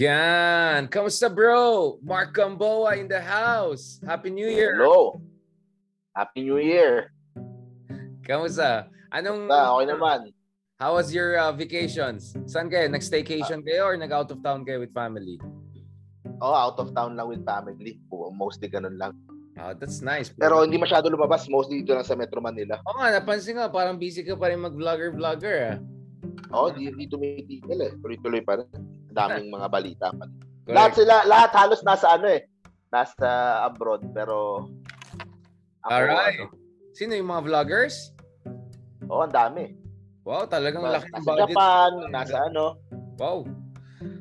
Yan. Kamusta bro? Mark Gamboa in the house. Happy New Year. Hello. Happy New Year. Kamusta? Anong Basta, okay naman. How was your uh, vacations? Saan kayo? Nag-staycation kayo or nag-out of town kayo with family? Oh, out of town lang with family. Mostly ganun lang. Oh, that's nice. bro. Pero hindi masyado lumabas. Mostly dito lang sa Metro Manila. Oo nga, napansin ko, parang busy ka pa rin mag-vlogger-vlogger ah. Oh, di, di tumitigil eh. Tuloy-tuloy pa rin. Daming mga balita pa. Correct. Lahat sila, lahat halos nasa ano eh. Nasa abroad. Pero ako, Alright. ano, Sino yung mga vloggers? oh, ang dami. Wow, talagang Diba? laki ng Nasa budget. Japan, nasa ano. Wow.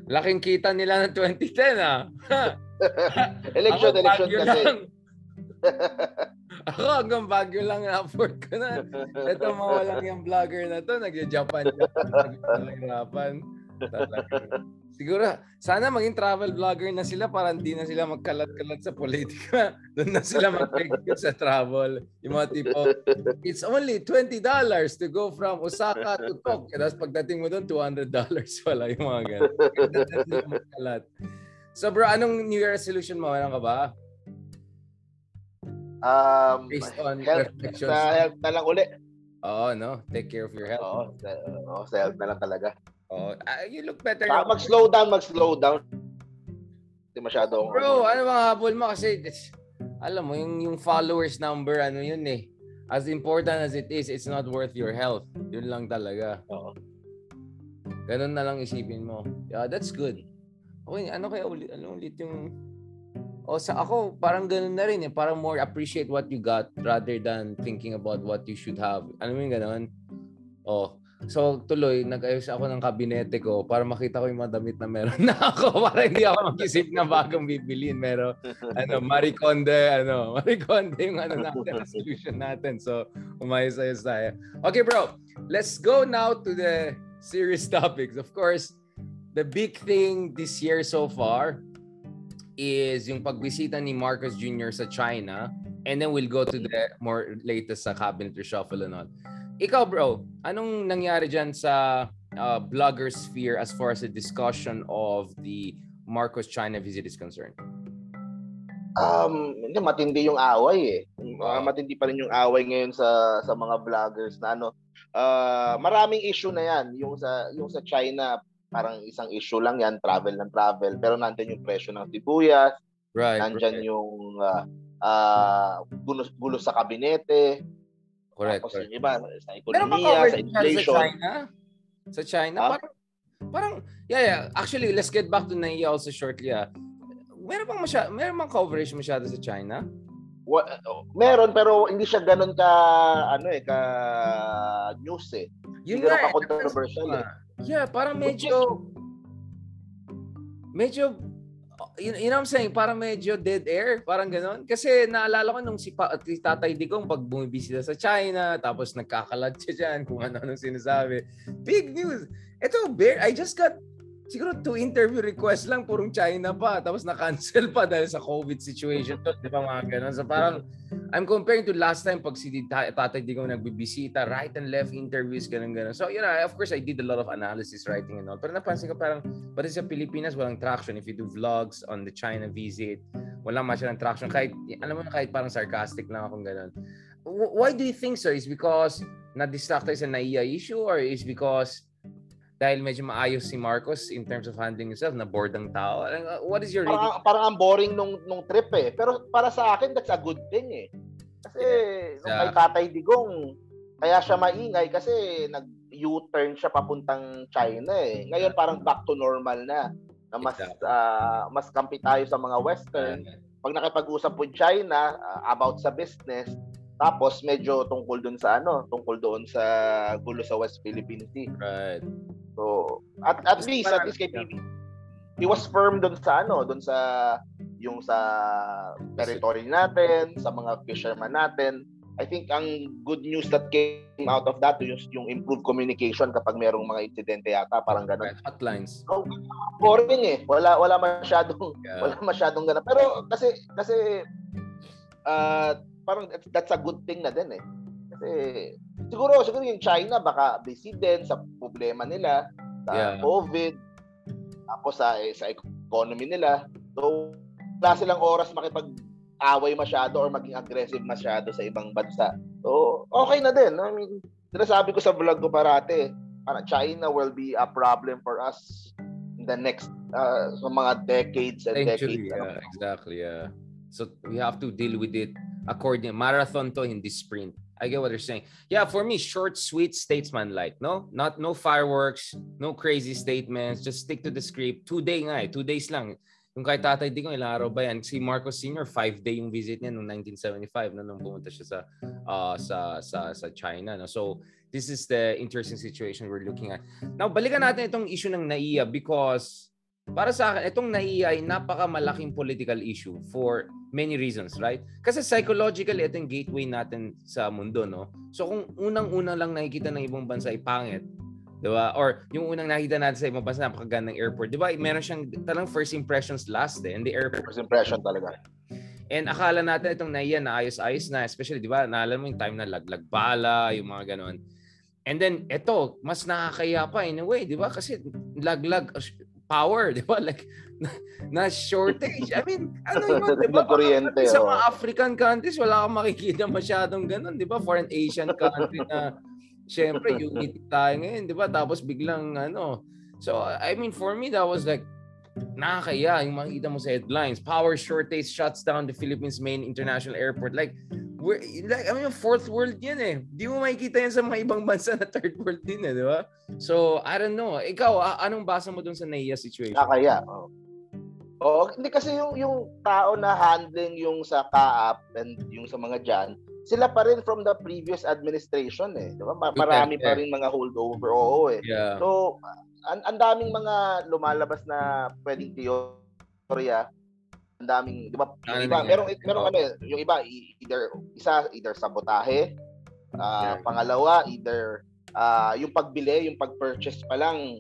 Laking kita nila ng 2010 ah. Election, Ako, election kasi. lang. Ako hanggang Baguio lang afford ko na. Ito mawalang yung vlogger na to, nagja-Japan nagja-Japan. Talagang- Siguro, sana maging travel vlogger na sila para hindi na sila magkalat-kalat sa politika. Doon na sila mag sa travel. Yung mga tipo, it's only $20 to go from Osaka to Tokyo. Tapos pagdating mo doon, $200 pala yung mga ganun. Magkalat. So bro, anong New Year resolution mo? Meron ka ba? Um, Based on health, reflections. sa health na lang uli. Oo, no? Take care of your health. Oo, sa, oo, sa health na lang talaga. Oo. Ah, you look better. Now. mag-slow down, mag-slow down. Hindi masyado akong Bro, ano mga habol mo? Kasi, it's- alam mo, yung, yung followers number, ano yun eh. As important as it is, it's not worth your health. Yun lang talaga. Oo. Ganun na lang isipin mo. Yeah, that's good. Okay, ano kaya ulit, ano ulit yung... O sa ako, parang ganun na rin eh. Parang more appreciate what you got rather than thinking about what you should have. Ano mo yung ganun? Oh, So tuloy, nag-ayos ako ng kabinete ko para makita ko yung mga damit na meron na ako para hindi ako mag-isip na bagong bibilin. Pero ano, Mariconde, ano, Mariconde yung ano natin, resolution natin. So umayos-ayos tayo. Okay bro, let's go now to the serious topics. Of course, the big thing this year so far is yung pagbisita ni Marcos Jr. sa China and then we'll go to the more latest sa cabinet reshuffle and all. Ikaw bro, anong nangyari dyan sa uh, blogger sphere as far as the discussion of the Marcos China visit is concerned? Um, hindi matindi yung away eh. Uh, matindi pa rin yung away ngayon sa sa mga vloggers na ano. Uh, maraming issue na 'yan. Yung sa yung sa China, parang isang issue lang 'yan, travel ng travel. Pero nandiyan yung presyo ng sibuyas, Right. nandiyan yung uh, uh, gulo, gulo sa kabinete, Correct. tapos correct. yung iba sa ekonomiya, coverage sa masyado sa inflation. China? Sa China? Ha? Parang, parang, yeah, yeah. Actually, let's get back to Naiya also shortly. Ah. Meron bang masyado, meron bang coverage masyado sa China? Wa- meron pero hindi siya ganun ka ano eh ka news eh. Yun Hindi ganun nga, ka controversial eh. Yeah, parang medyo, medyo, you, you know what I'm saying? Parang medyo dead air. Parang ganon. Kasi naalala ko nung si, pa, at si Tatay Digong pag bumibisita sa China, tapos nagkakalat siya dyan kung ano-ano sinasabi. Big news. Ito, bear, I just got siguro two interview requests lang purong China pa tapos na-cancel pa dahil sa COVID situation to, di ba mga ganun. So parang I'm comparing to last time pag si Ta- Tatay Digong nagbibisita, right and left interviews, ganun ganun. So you know, of course I did a lot of analysis writing and all. Pero napansin ko parang pati sa Pilipinas walang traction if you do vlogs on the China visit. Walang masyadong traction kahit alam mo na kahit parang sarcastic lang akong ganun. Wh- Why do you think so? Is because na-distract tayo sa NAIA issue or is because dahil medyo maayos si Marcos in terms of handling himself, na bored ang tao? Ano- What is your reading? Parang, parang ang boring nung nung trip eh. Pero para sa akin that's a good thing eh. Kasi nung kay Tatay Digong kaya siya maingay kasi nag U-turn siya papuntang China eh. Ngayon parang back to normal na. Na mas Exactly. ah, mas kampi tayo sa mga western. Pag nakipag-usap po China ah, about sa business, tapos medyo tungkol doon sa ano, tungkol doon sa gulo sa West Philippine Sea. Right. So, at at least at least kay PB, he was firm doon sa ano, doon sa yung sa territory natin, sa mga fisherman natin. I think ang good news that came out of that yung, yung improved communication kapag merong mga insidente yata, parang ganun. Hotlines. Oh, boring eh. Wala wala masyadong Yeah. wala masyadong ganun. Pero kasi kasi uh, parang that's- that's a good thing na din eh. Kasi siguro siguro yung China baka busy din sa problema nila sa Yeah. COVID tapos sa eh, sa economy nila. So, wala silang oras makipag-away masyado or maging aggressive masyado sa ibang bansa. So, okay na din. I mean, sinasabi ko sa vlog ko parate, para China will be a problem for us in the next uh, so mga decades and Century, decades. yeah, exactly, yeah. So we have to deal with it according marathon to hindi sprint. I get what you're saying. Yeah, for me, short, sweet, statesman like. No, not no fireworks, no crazy statements. Just stick to the script. Two day nga eh, two days lang. Yung kay Tatay Digong, ilang araw ba yan? Si Marcos Sr., five day yung visit niya noong 1975 no, nung pumunta siya sa, uh, sa, sa, sa China. No? So, this is the interesting situation we're looking at. Now, balikan natin itong issue ng NAIA because para sa akin, itong NAIA ay napakamalaking political issue for many reasons, right? Kasi psychologically, ito yung gateway natin sa mundo, no? So kung unang-unang lang nakikita ng ibang bansa ay pangit, di ba? Or yung unang nakita natin sa ibang bansa, napakagandang airport, di ba? Meron siyang talang first impressions last eh, and the airport. First impression talaga. And akala natin itong NAIA na ayos-ayos na, especially, di ba? Naalala mo yung time na laglag bala, yung mga ganon. And then, ito, mas nakakaya pa in a way, di ba? Kasi laglag, power, di ba? Like, na, na shortage. I mean, ano yun, di ba? Kuryente, Sa oh. mga African countries, wala kang makikita masyadong ganun, di ba? For an Asian country na, syempre, unity tayo ngayon, di ba? Tapos biglang, ano, so, I mean, for me, that was like, nakakaya yung makikita mo sa headlines. Power shortage shuts down the Philippines main international airport. Like, we're, like, I mean, fourth world yan eh. Di mo makikita yan sa mga ibang bansa na third world din eh, di ba? So, I don't know. Ikaw, anong basa mo dun sa NAIA situation? Nakakaya. Oh. Oh, hindi kasi yung yung tao na handling yung sa CAAP and yung sa mga diyan, sila pa rin from the previous administration eh, 'di ba? Ma- Marami pa rin mga holdover. Oo eh. Yeah. So, ang ang daming mga lumalabas na pwedeng teorya. Ang daming, 'di ba? Yung iba, merong merong ano, yung iba either isa either sabotahe, ah, Yeah. pangalawa either ah, yung pagbili, yung pag-purchase pa lang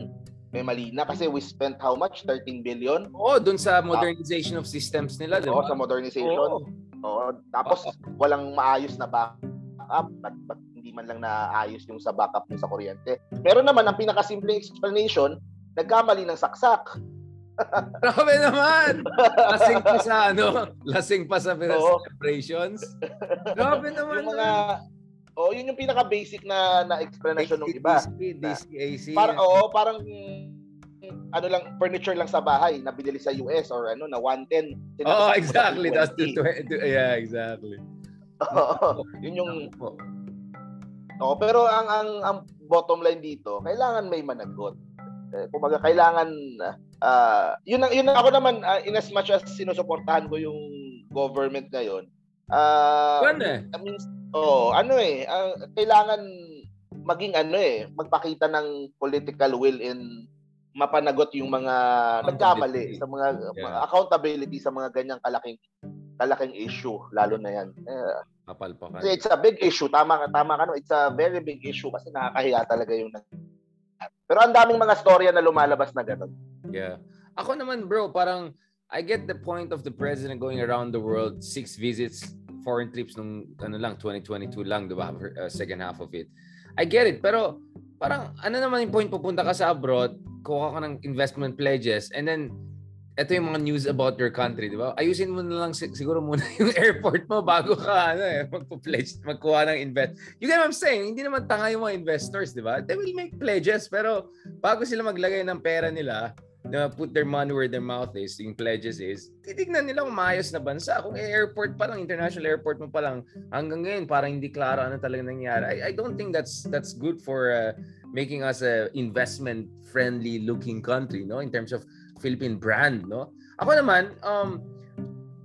may mali na kasi we spent how much? 13 billion Oo, dun sa modernization of systems nila, di Oo, ba? sa modernization. Oo. Oo. Tapos walang maayos na backup. Ba't, ba't hindi man lang naayos yung sa backup yung sa kuryente? Meron naman ang pinakasimple explanation, nagkamali ng saksak. Grabe naman! Lasing pa sa ano? Lasing pa sa Oo. celebrations? Grabe naman. yung mga Oh, yun yung pinaka basic na na explanation ng iba. DC, DCAC. Parang oo, parang ano lang furniture lang sa bahay na binili sa US or ano na 110. Oo, sinasaksak mo sa exactly. That's the 220. tw- yeah, exactly. Oo. yun yung Oo, pero ang ang ang bottom line dito, kailangan may managot. Eh, kumbaga kailangan ah yun ang yun ang ako naman ah, in as much as sinusuportahan ko yung government ngayon. Ah Ano eh? I mean, oh, ano eh, ah, kailangan maging ano eh, magpakita ng political will in mapanagot yung mga nagkamali sa mga, Yeah. mga accountability sa mga ganyang kalaking kalaking issue lalo na yan. Eh, Kapalpakan. kasi it's a big issue. Tama ka, tama ka no. It's a very big issue kasi nakakahiya talaga yung Pero ang daming mga storya na lumalabas na gano'n. Yeah. Ako naman, bro, parang I get the point of the president going around the world, six visits, foreign trips nung ano lang 2022 lang, 'di ba? Uh, second half of it. I get it, pero parang ano naman yung point pupunta ka sa abroad, kuha ka ng investment pledges and then ito yung mga news about your country, di ba? Ayusin mo na lang si- siguro muna yung airport mo bago ka ano eh, magpo-pledge, magkuha ng invest. You get what I'm saying? Hindi naman tanga yung mga investors, di ba? They will make pledges, pero bago sila maglagay ng pera nila, na put their money where their mouth is, yung pledges is, titignan nila kung maayos na bansa. Kung airport pa lang, international airport mo pa lang, hanggang ngayon, parang hindi klaro ano talaga nangyari. I, I don't think that's that's good for uh, making us a investment-friendly looking country, no? In terms of Philippine brand, no? Ako naman, um,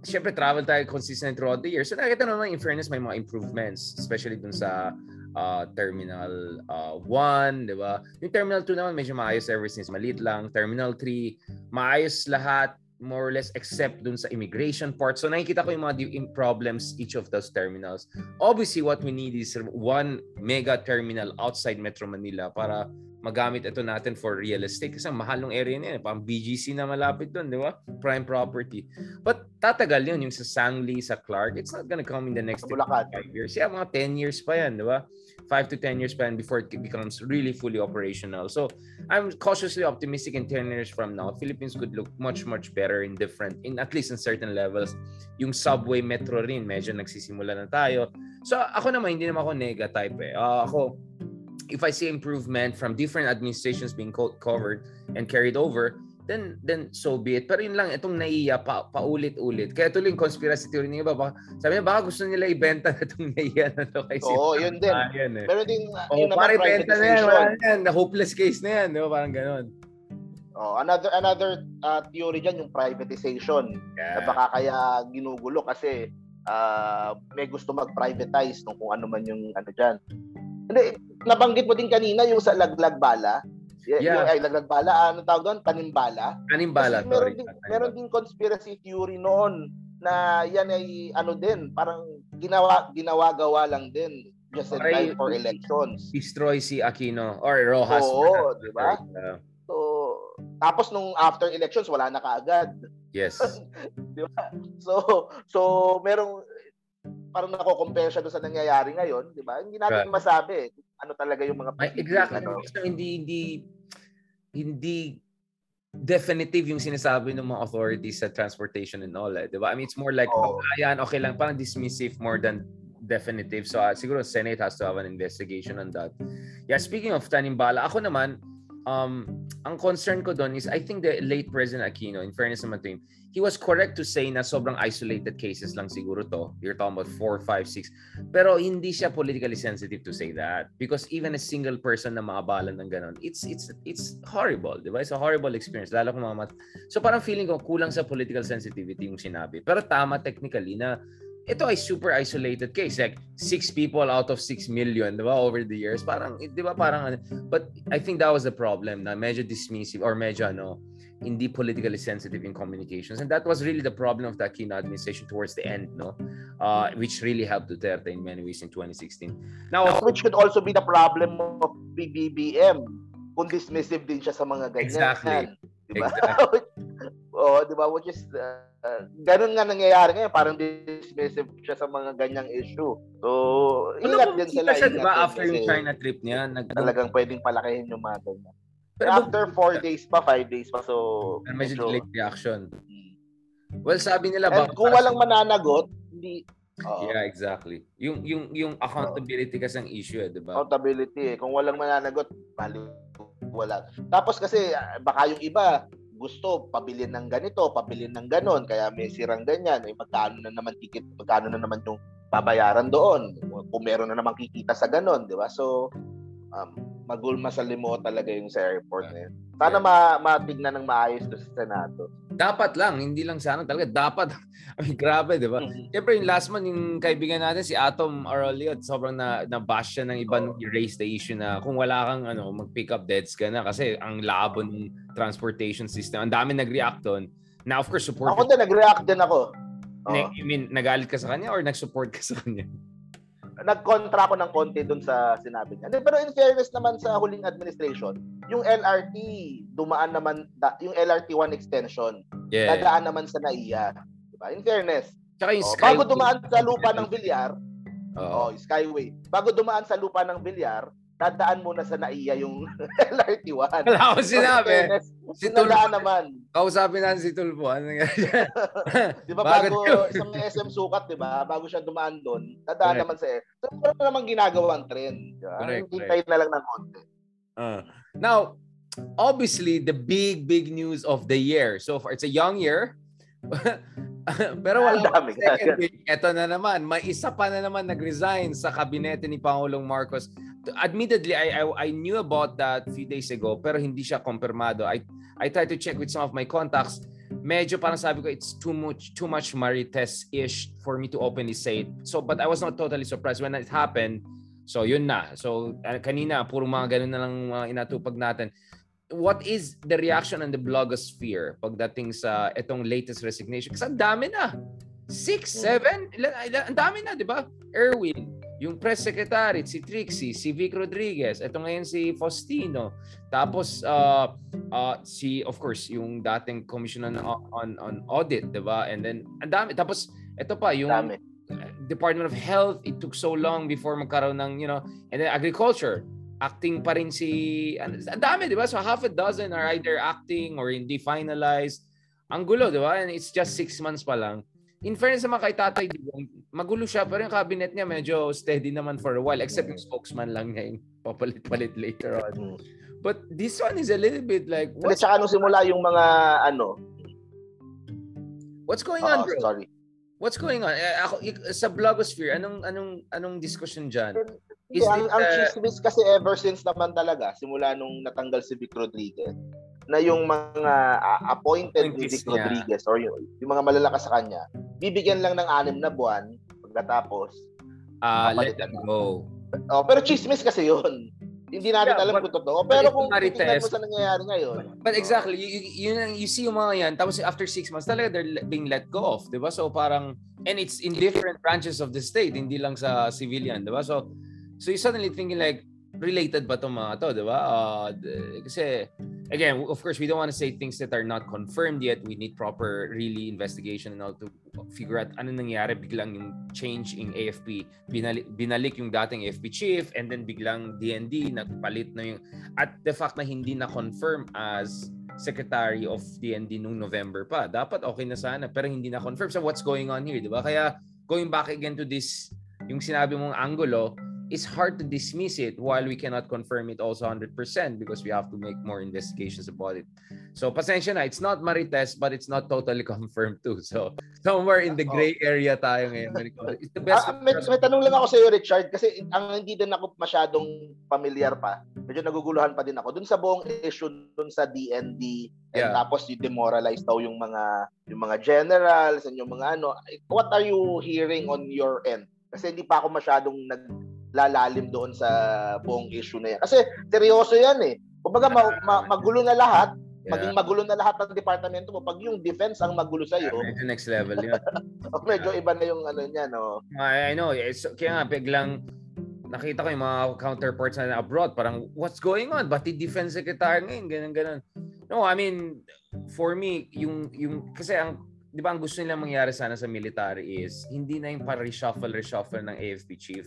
syempre travel tayo consistent throughout the year. So nakita naman in fairness may mga improvements, especially dun sa uh, Terminal uh, 1, di ba? Yung Terminal 2 naman medyo maayos ever since maliit lang. Terminal 3, maayos lahat more or less except dun sa immigration part. So nakikita ko yung mga problems each of those terminals. Obviously, what we need is one mega terminal outside Metro Manila para magamit ito natin for real estate kasi ang mahal ng area niya. Pang BGC na malapit doon, di ba? Prime property. But tatagal yun, yung sa Sangli, sa Clark, it's not gonna come in the next 5 years. Yeah, mga 10 years pa yan, di ba? 5 to 10 years pa yan before it becomes really fully operational. So, I'm cautiously optimistic in 10 years from now, Philippines could look much, much better in different, in at least in certain levels. Yung subway, metro rin, medyo nagsisimula na tayo. So, ako naman, hindi naman ako nega type eh. Uh, ako, if I see improvement from different administrations being co- covered and carried over, then then so be it. Pero yun lang, itong naiya pa, paulit-ulit. Kaya tuloy yung conspiracy theory ng iba. Baka, sabi niya, baka gusto nila ibenta na itong naiya na to. Kasi Oo, yun din. Yan, eh. Pero din, oh, yun naman benta na yan, wala yan. The hopeless case na yan. Di ba? Parang ganon. Oh, another another uh, theory diyan yung privatization. Yeah. Na baka kaya ginugulo kasi uh, may gusto mag-privatize nung kung ano man yung ano diyan. Hindi, nabanggit mo din kanina yung sa laglag bala. Yeah. Yung, ay, laglag bala, ano tawag doon? Tanimbala. Tanimbala, Kasi meron. Din, meron din conspiracy theory noon na yan ay ano din, parang ginawa ginawa-gawa lang din just in time for elections. Destroy si Aquino or Rojas. Oo, di ba? So, tapos nung after elections, wala na kaagad. Yes. di ba? So, so merong parang nako-compare siya doon sa nangyayari ngayon, 'di ba? Hindi natin right. masabi ano talaga yung mga Ay, exactly. Ano. So, hindi hindi hindi definitive yung sinasabi ng mga authorities sa transportation and all, eh, 'di ba? I mean, it's more like oh. oh ayan, okay lang, parang dismissive more than definitive. So, uh, siguro Senate has to have an investigation on that. Yeah, speaking of Tanimbala, ako naman um, ang concern ko doon is I think the late President Aquino, in fairness naman to him, he was correct to say na sobrang isolated cases lang siguro to. You're talking about 4, 5, 6. Pero hindi siya politically sensitive to say that because even a single person na maabalan ng ganun, it's it's it's horrible, di? It's a horrible experience. Lalo kung mga So parang feeling ko kulang sa political sensitivity yung sinabi. Pero tama technically na ito ay super isolated case. Like, six people out of six million, di ba, over the years. Parang, di ba, parang, but I think that was the problem na medyo dismissive or medyo, ano, hindi politically sensitive in communications. And that was really the problem of the Aquino administration towards the end, no? Uh, which really helped Duterte in many ways in 2016. Now, which could also be the problem of PBBM kung dismissive din siya sa mga ganyan. Exactly. Diba? Exactly. oh, di ba? Which is, uh, ganun nga nangyayari ngayon. Parang dismissive siya sa mga ganyang issue. So, ingat din sila. Siya, di ba, after yung China trip niya? Nag- talagang pwedeng palakihin yung mga ganyan. Pero after 4 days pa, 5 days pa, so... Medyo delayed reaction. Hmm. Well, sabi nila ba... kung walang mananagot, hindi... Uh, yeah, exactly. Yung yung yung accountability kasi ang issue eh, 'di ba? Accountability eh. Kung walang mananagot, bali wala. Tapos kasi ah, baka yung iba gusto pabilin ng ganito, pabilin ng ganon, kaya may sirang ganyan, eh, magkano na naman ticket, magkano na naman yung babayaran doon, kung meron na naman kikita sa ganon, di ba? So, um, magulma sa limo talaga yung sa airport na yun. Sana ma matignan ng maayos do sa Senado. Dapat lang, hindi lang sana talaga. Dapat. I mean, grabe, di ba? Mm-hmm. Siyempre, yung last month, yung kaibigan natin, si Atom Aroliot, sobrang na, na-bash siya ng ibang oh. raise the issue na kung wala kang ano, mag-pick up deads ka na kasi ang labo ng transportation system. Ang dami nag-react doon. Now, of course, support. Ako din, nag-react din ako. Oh. You mean, nagalit ka sa kanya or nag-support ka sa kanya? Nagkontra ko ng konti dun sa sinabi niya. Pero in fairness naman sa huling administration, yung LRT dumaan naman yung LRT 1 extension. Yeah. Dadaan naman sa NAIA, di ba? In fairness. Tsaka yung oh, bago dumaan sa lupa ng Villar, oh. oh, Skyway. Bago dumaan sa lupa ng Villar, dadaan muna sa NAIA yung LRT1. Wala ko sinabi. Si Tulfo naman. Kausapin natin si Tulfo. Ano nga di ba bago, sa SM Sukat, di ba? Bago siya dumaan doon, dadaan naman sa So, ano naman ginagawang trend. Diba? Correct, Hintay na lang ng konti. Uh, now, obviously, the big, big news of the year. So far, it's a young year. Pero wala second week. Ito na naman, may isa pa na naman nag-resign sa kabinete ni Pangulong Marcos admittedly I, I I knew about that few days ago pero hindi siya kumpirmado. I I tried to check with some of my contacts. Medyo parang sabi ko it's too much too much Marites-ish for me to openly say it. So but I was not totally surprised when it happened. So yun na. So uh, kanina puro mga ganun na lang uh, inatupag natin. What is the reaction on the blogosphere pagdating sa itong latest resignation? Kasi ang dami na. Six, seven, ilan, ilan, ang dami na, di ba? Erwin, yung press secretary, si Trixie, si Vic Rodriguez, ito ngayon si Faustino. Tapos uh, uh, si of course yung dating commission on on, on audit, 'di ba? And then ang dami tapos ito pa yung dami. Department of Health, it took so long before magkaroon ng, you know, and then agriculture, acting pa rin si, ang dami, di ba? So half a dozen are either acting or hindi finalized. Ang gulo, di ba? And it's just six months pa lang in fairness naman kay Tatay Digong, magulo siya pero yung cabinet niya medyo steady naman for a while except yung spokesman lang niya yung papalit-palit later on. Mm. But this one is a little bit like what's At saka nung simula yung mga ano What's going on, bro? Sorry. What's going on? Eh, ako sa blogosphere, anong anong anong discussion diyan? Is yeah, ang, ang uh, chismis kasi ever since naman talaga simula nung natanggal si Vic Rodriguez na yung mga uh, appointed ni Vic Rodriguez or yung, yung mga malalakas sa kanya, bibigyan lang ng anim na buwan pagkatapos uh, let them go. Oh, pero chismis kasi yun. Hindi natin yeah, alam but, kung totoo. Pero kung titignan mo sa nangyayari ngayon. But exactly, you, you, you see yung mga yan, tapos after six months, talaga they're being let go of. Di ba? So parang, and it's in different branches of the state, hindi lang sa civilian. Di ba? So, so you suddenly thinking like, related ba itong mga to, di ba? Uh, kasi, again, of course, we don't want to say things that are not confirmed yet. We need proper, really, investigation and all to figure out ano nangyari. Biglang yung change in AFP, binalik, binalik yung dating AFP chief and then biglang DND, nagpalit na yung, at the fact na hindi na confirm as secretary of DND nung November pa. Dapat okay na sana, pero hindi na confirm. So what's going on here, di ba? Kaya, going back again to this, yung sinabi mong angulo, it's hard to dismiss it while we cannot confirm it also 100% because we have to make more investigations about it. So pasensya na, it's not Marites but it's not totally confirmed too. So somewhere in the gray area tayo ngayon. It's the best. Uh, may, may tanong lang ako sa iyo Richard kasi ang hindi din ako masyadong familiar pa. Medyo naguguluhan pa din ako dun sa buong issue dun sa DND and yeah. tapos you demoralize daw yung mga yung mga generals and yung mga ano. What are you hearing on your end? Kasi hindi pa ako masyadong nag lalalim doon sa buong issue na yan. Kasi seryoso yan eh. Kumbaga ma- ma- magulo na lahat, yeah. maging magulo na lahat ng departamento mo pag yung defense ang magulo sa iyo. Yeah, next level 'yun. medyo iba na yung ano niya, no. I, I know. It's, kaya nga biglang nakita ko yung mga counterparts na abroad, parang what's going on? Ba't defense secretary ngayon? Ganun ganun. No, I mean for me yung yung kasi ang 'di ba ang gusto nilang mangyari sana sa military is hindi na yung para reshuffle reshuffle ng AFP chief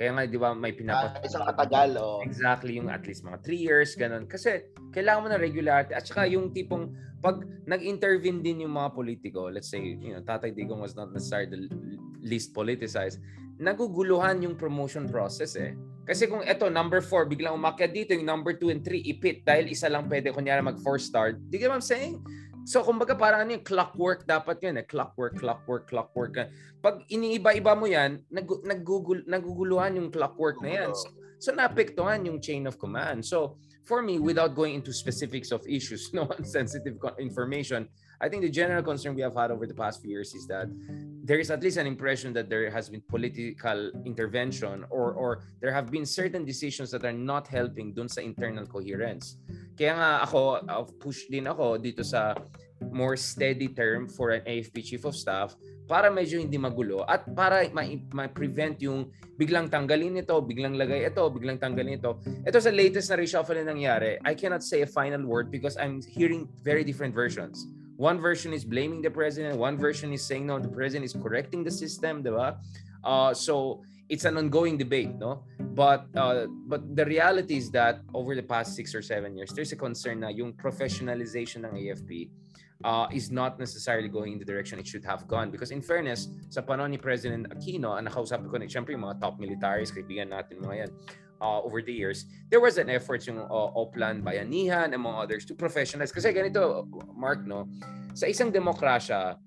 kaya nga, di ba, may pinapat... Uh, isang katagal, oh. Exactly, yung at least mga 3 years, ganun. Kasi kailangan mo na regularity. At saka yung tipong, pag nag-intervene din yung mga politiko, let's say, you know, Tatay Digong was not necessarily the least politicized, naguguluhan yung promotion process eh. Kasi kung eto, number 4, biglang umakyat dito, yung number 2 and 3, ipit dahil isa lang pwede, kunyari mag 4 star. Di ka I'm saying? So kumbaga parang ano yung clockwork dapat yun eh. Clockwork, clockwork, clockwork. Pag iniiba-iba mo yan, nag, naggugul, naguguluhan yung clockwork na yan. So, so naapektuhan yung chain of command. So for me, without going into specifics of issues, no sensitive information, I think the general concern we have had over the past few years is that there is at least an impression that there has been political intervention or or there have been certain decisions that are not helping dun sa internal coherence. Kaya nga ako, uh, push din ako dito sa more steady term for an AFP Chief of Staff para medyo hindi magulo at para ma-prevent yung biglang tanggalin ito, biglang lagay ito, biglang tanggalin ito. Ito sa latest na reshuffle na nangyari, I cannot say a final word because I'm hearing very different versions. One version is blaming the president, one version is saying no, the president is correcting the system, di ba? Uh, so it's an ongoing debate, no? But uh, but the reality is that over the past six or seven years, there's a concern na yung professionalization ng AFP uh, is not necessarily going in the direction it should have gone. Because in fairness, sa panahon ni President Aquino, ang nakausap ko na siyempre yung mga top militaries, kaibigan natin mga yan, uh, over the years, there was an effort yung uh, Oplan Bayanihan, among others, to professionalize. Kasi ganito, Mark, no? Sa isang demokrasya,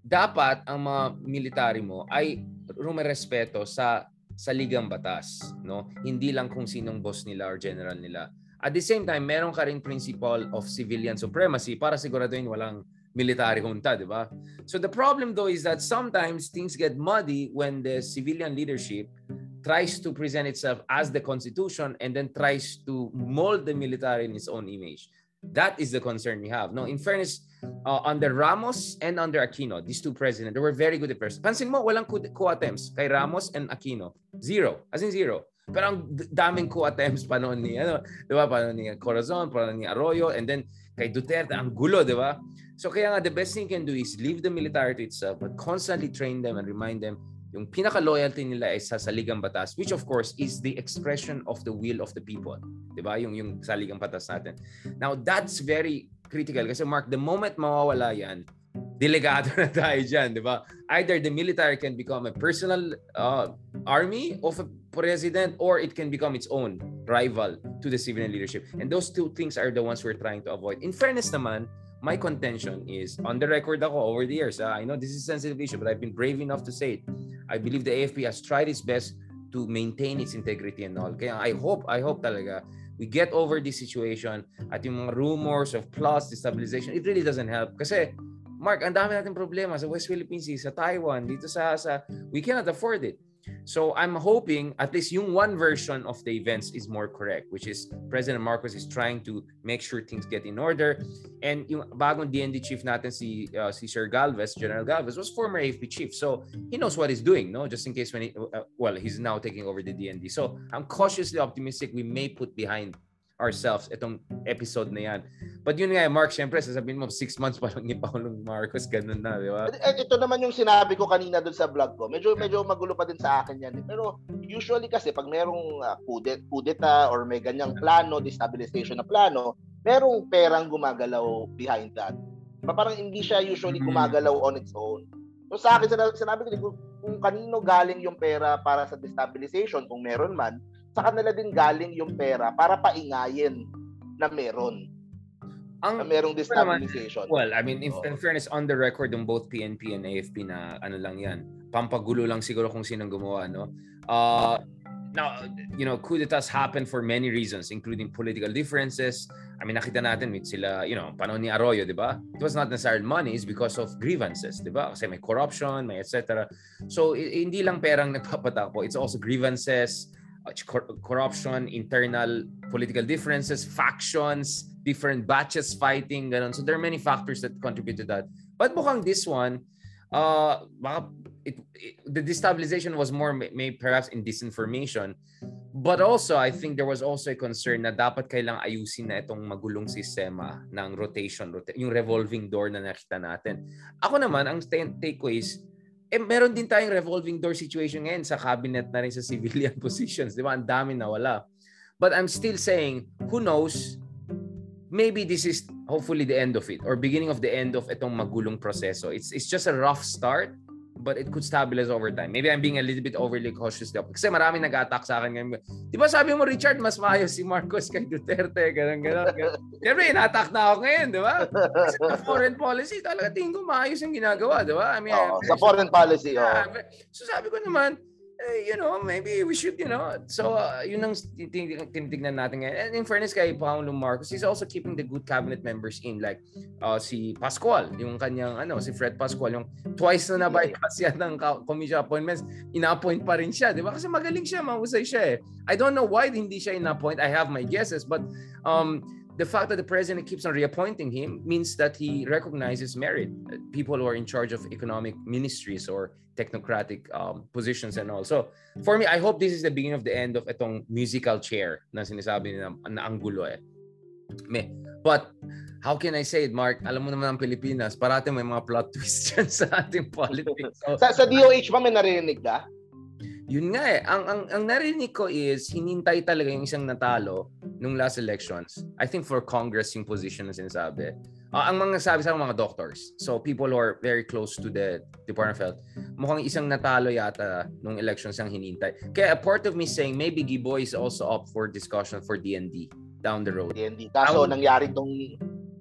dapat ang mga military mo ay rumerespeto sa sa ligang batas, no? Hindi lang kung sinong boss nila or general nila. At the same time, meron ka rin principle of civilian supremacy para siguraduhin walang military junta, di ba? So the problem though is that sometimes things get muddy when the civilian leadership tries to present itself as the constitution and then tries to mold the military in its own image. That is the concern we have. No, in fairness, uh, under Ramos and under Aquino, these two presidents, they were very good at first. Pansin mo, walang coup, coup attempts kay Ramos and Aquino. Zero. As in zero. Pero ang daming coup attempts pa noon ni, ano, di ba, pa ni Corazon, pa ni Arroyo, and then kay Duterte, ang gulo, di ba? So kaya nga, the best thing you can do is leave the military to itself, but constantly train them and remind them yung pinaka-loyalty nila ay sa saligang batas, which of course is the expression of the will of the people. Di ba? Yung, yung saligang batas natin. Now, that's very critical kasi Mark, the moment mawawala yan, delegado na tayo dyan, di ba? Either the military can become a personal uh, army of a president or it can become its own rival to the civilian leadership. And those two things are the ones we're trying to avoid. In fairness naman, my contention is, on the record ako over the years, uh, I know this is a sensitive issue, but I've been brave enough to say it. I believe the AFP has tried its best to maintain its integrity and all. Kaya I hope, I hope talaga we get over this situation at yung mga rumors of plus destabilization, it really doesn't help. Kasi Mark, ang dami natin problema sa West Philippine Sea, sa Taiwan, dito sa, sa we cannot afford it. So I'm hoping at least yung one version of the events is more correct, which is President Marcos is trying to make sure things get in order. And yung bagong DND chief natin si uh, si Sir Galvez, General Galvez was former AFP chief. So he knows what he's doing, no? Just in case when he uh, well, he's now taking over the DND. So I'm cautiously optimistic we may put behind ourselves itong episode na yan. But yun nga, Mark, syempre, sasabihin mo, six months pa lang ni Paulong Marcos, ganun na, di ba? Eh, ito naman yung sinabi ko kanina doon sa vlog ko. Medyo medyo magulo pa din sa akin yan. Pero usually kasi pag merong uh, kudet, kudeta or may ganyang plano, destabilization na plano, merong perang gumagalaw behind that. Parang hindi siya usually mm-hmm. gumagalaw on its own. So sa akin, sinabi ko, kung kanino galing yung pera para sa destabilization, kung meron man, sa kanila din galing yung pera para paingayin na meron. Ang, na merong destabilization. Well, I mean, in, oh. in fairness, on the record ng both PNP and AFP na ano lang yan, pampagulo lang siguro kung sinong gumawa, no? Uh, now, you know, coup d'etats happen for many reasons, including political differences. I mean, nakita natin with sila, you know, panahon ni Arroyo, di ba? It was not necessarily money, it's because of grievances, di ba? Kasi may corruption, may etc. So, hindi lang perang nagpapatakbo, it's also grievances, Uh, corruption, internal political differences, factions, different batches fighting, ganun. So there are many factors that contribute to that. But mukhang this one, uh, it, it, the destabilization was more may, may perhaps in disinformation. But also, I think there was also a concern na dapat kailang ayusin na itong magulong sistema ng rotation, rota- yung revolving door na nakita natin. Ako naman, ang takeaways, eh, meron din tayong revolving door situation ngayon sa cabinet na rin sa civilian positions. Di ba? Ang dami nawala. But I'm still saying, who knows, maybe this is hopefully the end of it or beginning of the end of itong magulong proseso. It's, it's just a rough start but it could stabilize over time. Maybe I'm being a little bit overly cautious daw. Kasi marami nag-attack sa akin ngayon. Di ba sabi mo, Richard, mas maayos si Marcos kay Duterte, ganun, ganun. ganun. Siyempre, in-attack na ako ngayon, di ba? Kasi sa foreign policy, talaga tingin ko maayos yung ginagawa, di ba? I mean, oh, sa foreign policy, oh. So sabi ko naman, eh, you know, maybe we should, you know. So, uh, yun ang tinitignan natin ngayon. And in fairness kay Pangulong Marcos, he's also keeping the good cabinet members in. Like, uh, si Pascual, yung kanyang, ano, si Fred Pascual, yung twice na na-bypass yan ng commission appointments, ina-appoint pa rin siya, di ba? Kasi magaling siya, mahusay siya eh. I don't know why hindi siya ina-appoint. I have my guesses, but um, the fact that the president keeps on reappointing him means that he recognizes merit. People who are in charge of economic ministries or technocratic um, positions and all. So, for me, I hope this is the beginning of the end of itong musical chair na sinasabi na, na anggulo eh. Me. But, how can I say it, Mark? Alam mo naman ang Pilipinas, parati may mga plot twists dyan sa ating politics. So, sa, sa DOH ba may narinig ka? Yun nga eh. Ang, ang, ang narinig ko is, hinintay talaga yung isang natalo nung last elections. I think for Congress yung position na sinasabi. Uh, ang mga sabi sa mga doctors. So people who are very close to the Department of Health. Mukhang isang natalo yata nung elections ang hinintay. Kaya a part of me saying maybe Gibo is also up for discussion for DND down the road. DND. Kaso Ang, nangyari tong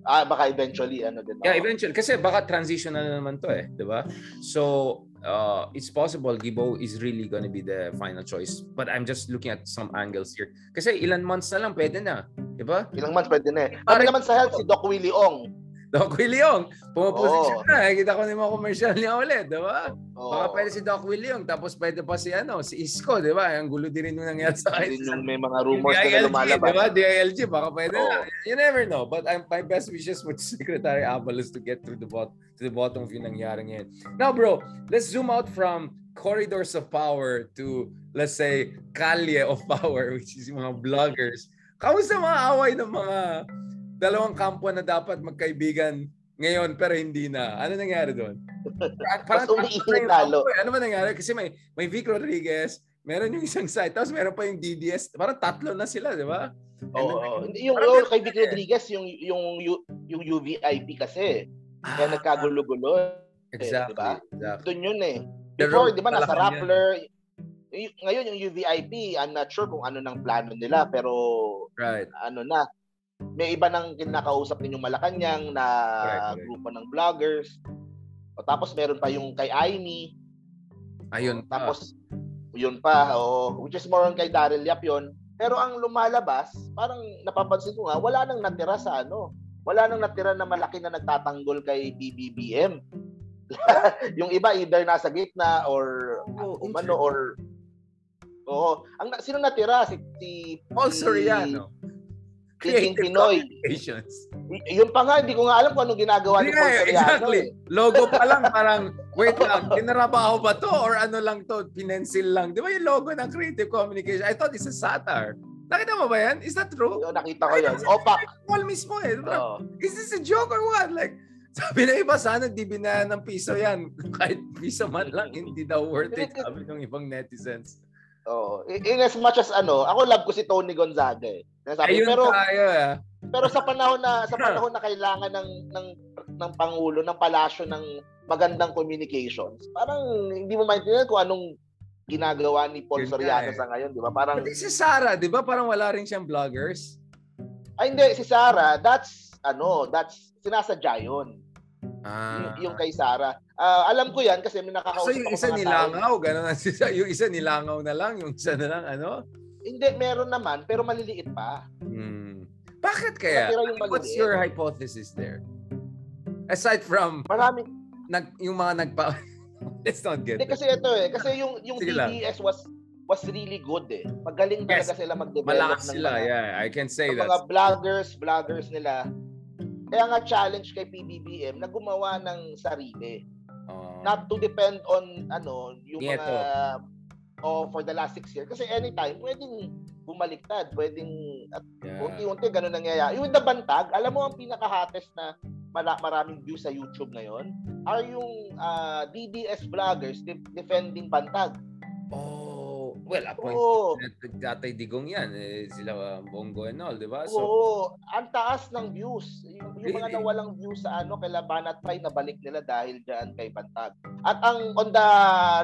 ah baka eventually ano din. Yeah, eventually kasi baka transitional naman to eh, 'di ba? So uh, it's possible Gibo is really gonna be the final choice. But I'm just looking at some angles here. Kasi ilan months na lang pwede na, di ba? Ilang months pwede na eh. Kami naman sa health si Doc Willie Ong. Doc Williong, pumaposisyon Oo. na. Kita ko na yung mga commercial niya ulit, di ba? Oo. Baka pwede si Doc Williong, tapos pwede pa si ano, si Isko, di ba? Ang gulo din rin yung nangyari sa kanya. yung may mga rumors na DILG, lumalabas. Di ba? DILG, baka pwede Oo. na. You never know. But I'm, my best wishes for Secretary Abalos to get through the bot to the bottom of yung nangyari ngayon. Now, bro, let's zoom out from corridors of power to, let's say, kalye of power, which is yung mga vloggers. Kamusta mga away ng mga dalawang kampo na dapat magkaibigan ngayon pero hindi na? Ano nangyari doon? Mas umiinit lalo. Ano ba nangyari? Kasi may, may Vic Rodriguez, meron yung isang side, tapos meron pa yung DDS. Parang tatlo na sila, di ba? Oo. Hindi, yung, Parang ganun kay Vic eh. Rodriguez, yung, yung, yung UVIP kasi. Kaya Ah, nagkagulo-gulo. Exactly. diba? exactly. Doon yun eh. Before, di ba, nasa. Rappler. Ngayon, yung UVIP, I'm not sure kung ano ng plano nila, pero Right. ano na, may iba nang kinakausap ninyong Malacanang na Correct, correct. grupo ng vloggers. O tapos meron pa yung kay Aimee. Ayun. O, tapos yun pa, o, which is more on kay Daryl Yap yun. Pero ang lumalabas, parang napapansin ko nga, wala nang natira sa ano. Wala nang natira na malaki na nagtatanggol kay BBBM. yung iba either nasa gitna or Oh, umano or Oo. Ang na- sino natira si si Paul si- Soriano. King Pinoy. Communications. Y- Yun pa nga, hindi ko nga alam kung anong ginagawa ni Hindi Paul Soriano. exactly. eh. Logo pa lang parang, wait lang, pinarabaho ba to or ano lang to, pinensil lang. Di ba yung logo ng Creative Communication? I thought it's a satire. Nakita mo ba yan? Is that true? Yun, nakita ko yun. Opak. Paul mismo eh. Oo. Is this a joke or what? Like, sabi na iba, sana di binayan ng piso yan. Kahit piso man lang, hindi daw worth it. Sabi ng ibang netizens. Oo. In as much as ano, ako love ko si Tony Gonzaga eh. Sabi, Ayun pero tayo eh. pero sa panahon na sa panahon na kailangan ng ng ng pangulo ng palasyo ng magandang communications, parang hindi mo maintindihan kung anong ginagawa ni Paul Soriano eh. sa ngayon, di ba? Parang Pati si Sarah, di ba? Parang wala rin siyang vloggers. ay hindi si Sara, that's ano, that's sinasadya yun. Ah. Yung, yung kay Sara. Ah, alam ko yan kasi may So nakakausap yung ako isa tao. nilangaw, gano'n ang sisa- yung isa nilangaw na lang, yung isa na lang, ano? Hindi, meron naman, pero maliliit pa. Hmm. Bakit kaya? Yung What's your hypothesis there? Aside from Marami. nag, yung mga nagpa... Let's not get Hindi kasi ito eh, kasi yung yung Sige lang. DBS was was really good eh. Magaling talaga Yes. sila mag-develop Malakas sila, mga, yeah. I can say that. mga vloggers, vloggers nila. Kaya nga challenge kay PBBM na gumawa ng sarili. Oh. Not to depend on ano, yung Nieto. mga oh, for the last six years. Kasi anytime, pwedeng bumaliktad, pwedeng at yeah. unti-unti ganun nangyayari. Yung The Bantag, alam mo ang pinaka-hottest na mala- maraming views sa YouTube ngayon are yung ah, DDS vloggers de- defending Bantag. Oh, well, appoint Oo. Tatay Digong yan. Eh, sila uh, Bongo and all, di ba? So, Oo, ang taas ng views. Yung, yung mga Really? nawalang views sa ano kay Laban at Pay, nabalik nila dahil dyan kay Bantag. At ang on the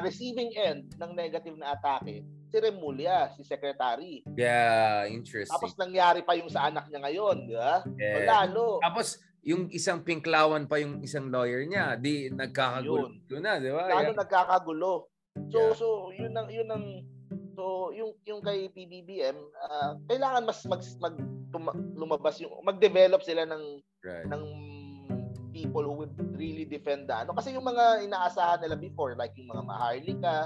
receiving end ng negative na atake, si Remulla, si Secretary. yeah, interesting. Tapos nangyari pa yung sa anak niya ngayon, di ba? O Yeah. lalo. Tapos, yung isang pinklawan pa yung isang lawyer niya, di nagkakagulo na, di ba? Lalo Yeah. nagkakagulo. So Yeah. so yun ang yun ang yung yung kay PBBM, ah, kailangan mas mag, mag tuma- lumabas yung mag-develop sila ng Right. ng people who would really defend the ano kasi yung mga inaasahan nila before like yung mga Maharlika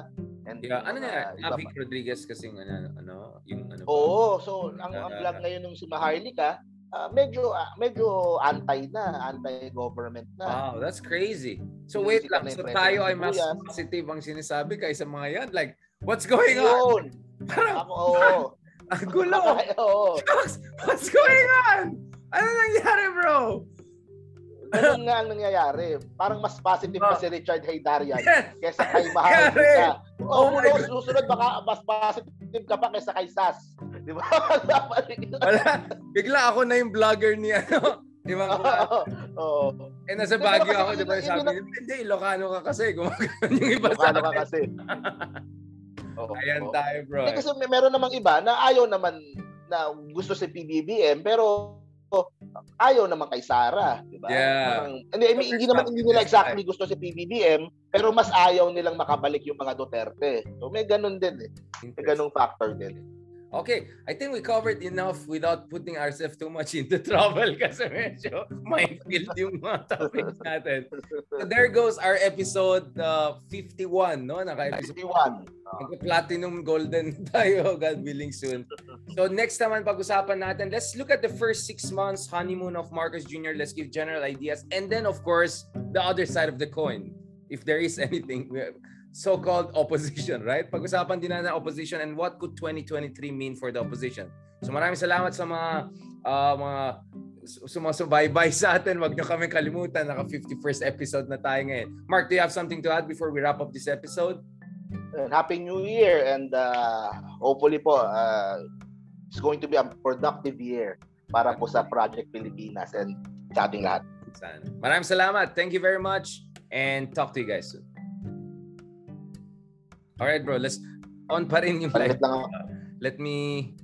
and Yeah, ano na, Avic Rodriguez kasi ano, ano, yung ano? Oo, so ang ang Ah. vlog ngayon ng si Maharlika, ah, medyo ah, medyo anti na, anti-government na. Wow, that's crazy. So Yung wait lang, so tayo ay mas sibuyas. positive ang sinasabi kaysa mga yan. Like, what's going on? Yun. Parang, Ako, oo. ang gulo. Oo. What's going on? Ano nangyari, bro? Ganun nga ang nangyayari. Parang mas positive pa Oh. si Richard Haydarian Yes. kaysa kay Maharlika. Oh Oh, my no, susunod baka mas positive ka pa kaysa kay Sas. Di ba? Wala. Bigla ako na yung vlogger ni ano. Di ba? Oo. Eh, nasa Baguio ako, di ba? Sabi niya, hindi, Ilocano ka kasi. Gumagano yung iba sa Ano ka kasi? Oo. Ayan oo. tayo, bro. Hindi, kasi may meron namang iba na ayaw naman na gusto si PBBM pero ayaw naman kay Sara, di ba? Yeah. Parang- hindi, I mean, hindi naman hindi nila exactly gusto si PBBM, pero mas ayaw nilang makabalik yung mga Duterte. So may ganun din eh. May ganung factor din. Okay, I think we covered enough without putting ourselves too much into trouble kasi medyo may yung mga topics natin. So there goes our episode uh, 51, no? Naka-episode 51. Nag-platinum golden tayo, God willing soon. So next naman pag-usapan natin, let's look at the first six months honeymoon of Marcus Jr. Let's give general ideas. And then of course, the other side of the coin. If there is anything, so-called opposition, right? Pag-usapan din natin opposition and what could 2023 mean for the opposition. So maraming salamat sa mga uh, mga sumasubaybay sa atin. Wag niyo kami kalimutan. Naka 51st episode na tayo ngayon. Mark, do you have something to add before we wrap up this episode? And Happy New Year and uh, hopefully po uh, it's going to be a productive year para po sa Project Pilipinas and sa ating lahat. Maraming salamat. Thank you very much and talk to you guys soon. All right, bro. Let's on pa rin yung live. Let me